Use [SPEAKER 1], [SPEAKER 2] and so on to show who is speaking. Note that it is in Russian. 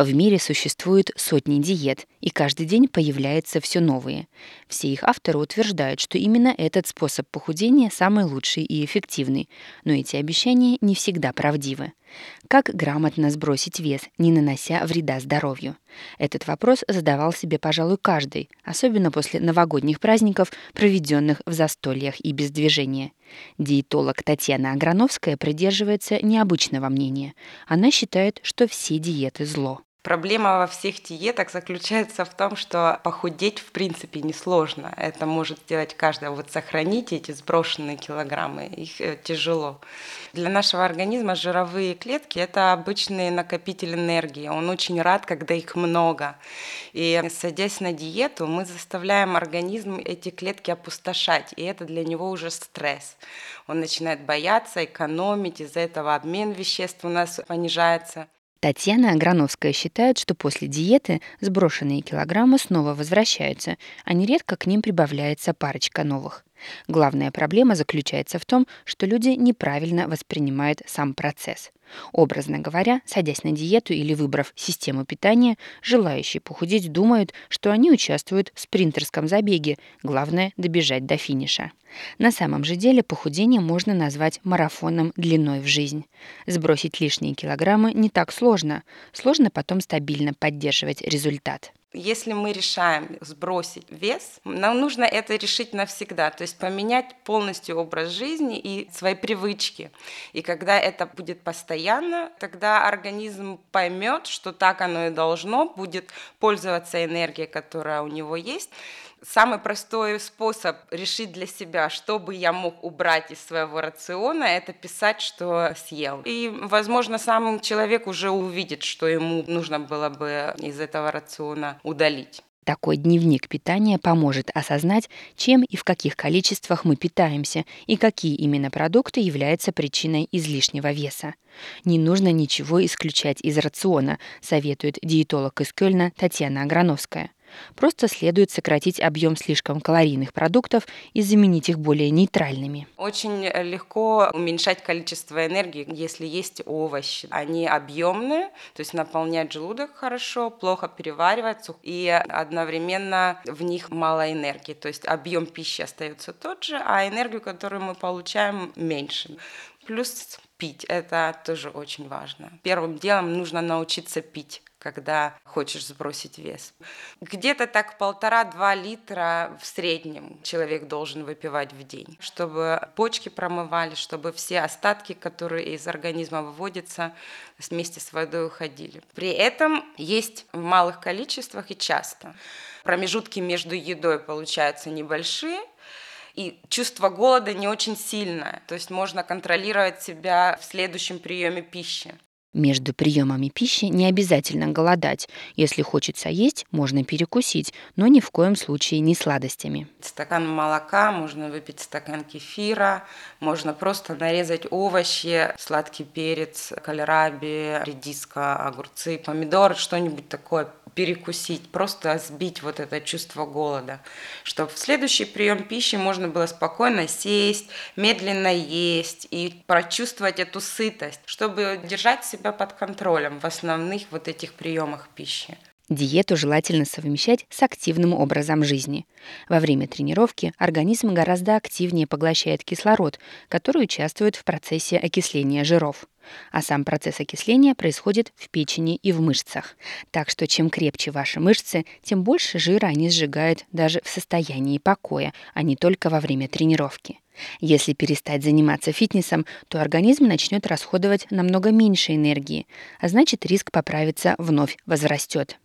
[SPEAKER 1] В мире существует сотни диет, и каждый день появляются все новые. Все их авторы утверждают, что именно этот способ похудения самый лучший и эффективный, но эти обещания не всегда правдивы. Как грамотно сбросить вес, не нанося вреда здоровью? Этот вопрос задавал себе, пожалуй, каждый, особенно после новогодних праздников, проведенных в застольях и без движения. Диетолог Татьяна Аграновская придерживается необычного мнения. Она считает, что все диеты зло.
[SPEAKER 2] Проблема во всех диетах заключается в том, что похудеть в принципе несложно. Это может сделать каждый. Вот сохранить эти сброшенные килограммы, их э, тяжело. Для нашего организма жировые клетки – это обычный накопитель энергии. Он очень рад, когда их много. И садясь на диету, мы заставляем организм эти клетки опустошать, и это для него уже стресс. Он начинает бояться, экономить, из-за этого обмен веществ у нас понижается.
[SPEAKER 1] Татьяна Аграновская считает, что после диеты сброшенные килограммы снова возвращаются, а нередко к ним прибавляется парочка новых. Главная проблема заключается в том, что люди неправильно воспринимают сам процесс. Образно говоря, садясь на диету или выбрав систему питания, желающие похудеть думают, что они участвуют в спринтерском забеге, главное – добежать до финиша. На самом же деле похудение можно назвать марафоном длиной в жизнь. Сбросить лишние килограммы не так сложно, сложно потом стабильно поддерживать результат.
[SPEAKER 2] Если мы решаем сбросить вес, нам нужно это решить навсегда, то есть поменять полностью образ жизни и свои привычки. И когда это будет постоянно, тогда организм поймет, что так оно и должно, будет пользоваться энергией, которая у него есть. Самый простой способ решить для себя, что бы я мог убрать из своего рациона, это писать, что съел. И, возможно, сам человек уже увидит, что ему нужно было бы из этого рациона удалить.
[SPEAKER 1] Такой дневник питания поможет осознать, чем и в каких количествах мы питаемся и какие именно продукты являются причиной излишнего веса. Не нужно ничего исключать из рациона, советует диетолог из Кёльна Татьяна Аграновская. Просто следует сократить объем слишком калорийных продуктов и заменить их более нейтральными.
[SPEAKER 2] Очень легко уменьшать количество энергии, если есть овощи. Они объемные, то есть наполняют желудок хорошо, плохо перевариваются и одновременно в них мало энергии. То есть объем пищи остается тот же, а энергию, которую мы получаем, меньше. Плюс пить, это тоже очень важно. Первым делом нужно научиться пить когда хочешь сбросить вес. Где-то так полтора-два литра в среднем человек должен выпивать в день, чтобы почки промывали, чтобы все остатки, которые из организма выводятся, вместе с водой уходили. При этом есть в малых количествах и часто. Промежутки между едой получаются небольшие, и чувство голода не очень сильное. То есть можно контролировать себя в следующем приеме пищи.
[SPEAKER 1] Между приемами пищи не обязательно голодать. Если хочется есть, можно перекусить, но ни в коем случае не сладостями.
[SPEAKER 2] Стакан молока, можно выпить стакан кефира, можно просто нарезать овощи, сладкий перец, кальраби, редиска, огурцы, помидоры, что-нибудь такое перекусить, просто сбить вот это чувство голода, чтобы в следующий прием пищи можно было спокойно сесть, медленно есть и прочувствовать эту сытость, чтобы держать себя под контролем в основных вот этих приемах пищи.
[SPEAKER 1] Диету желательно совмещать с активным образом жизни. Во время тренировки организм гораздо активнее поглощает кислород, который участвует в процессе окисления жиров. А сам процесс окисления происходит в печени и в мышцах. Так что чем крепче ваши мышцы, тем больше жира они сжигают даже в состоянии покоя, а не только во время тренировки. Если перестать заниматься фитнесом, то организм начнет расходовать намного меньше энергии, а значит риск поправиться вновь возрастет.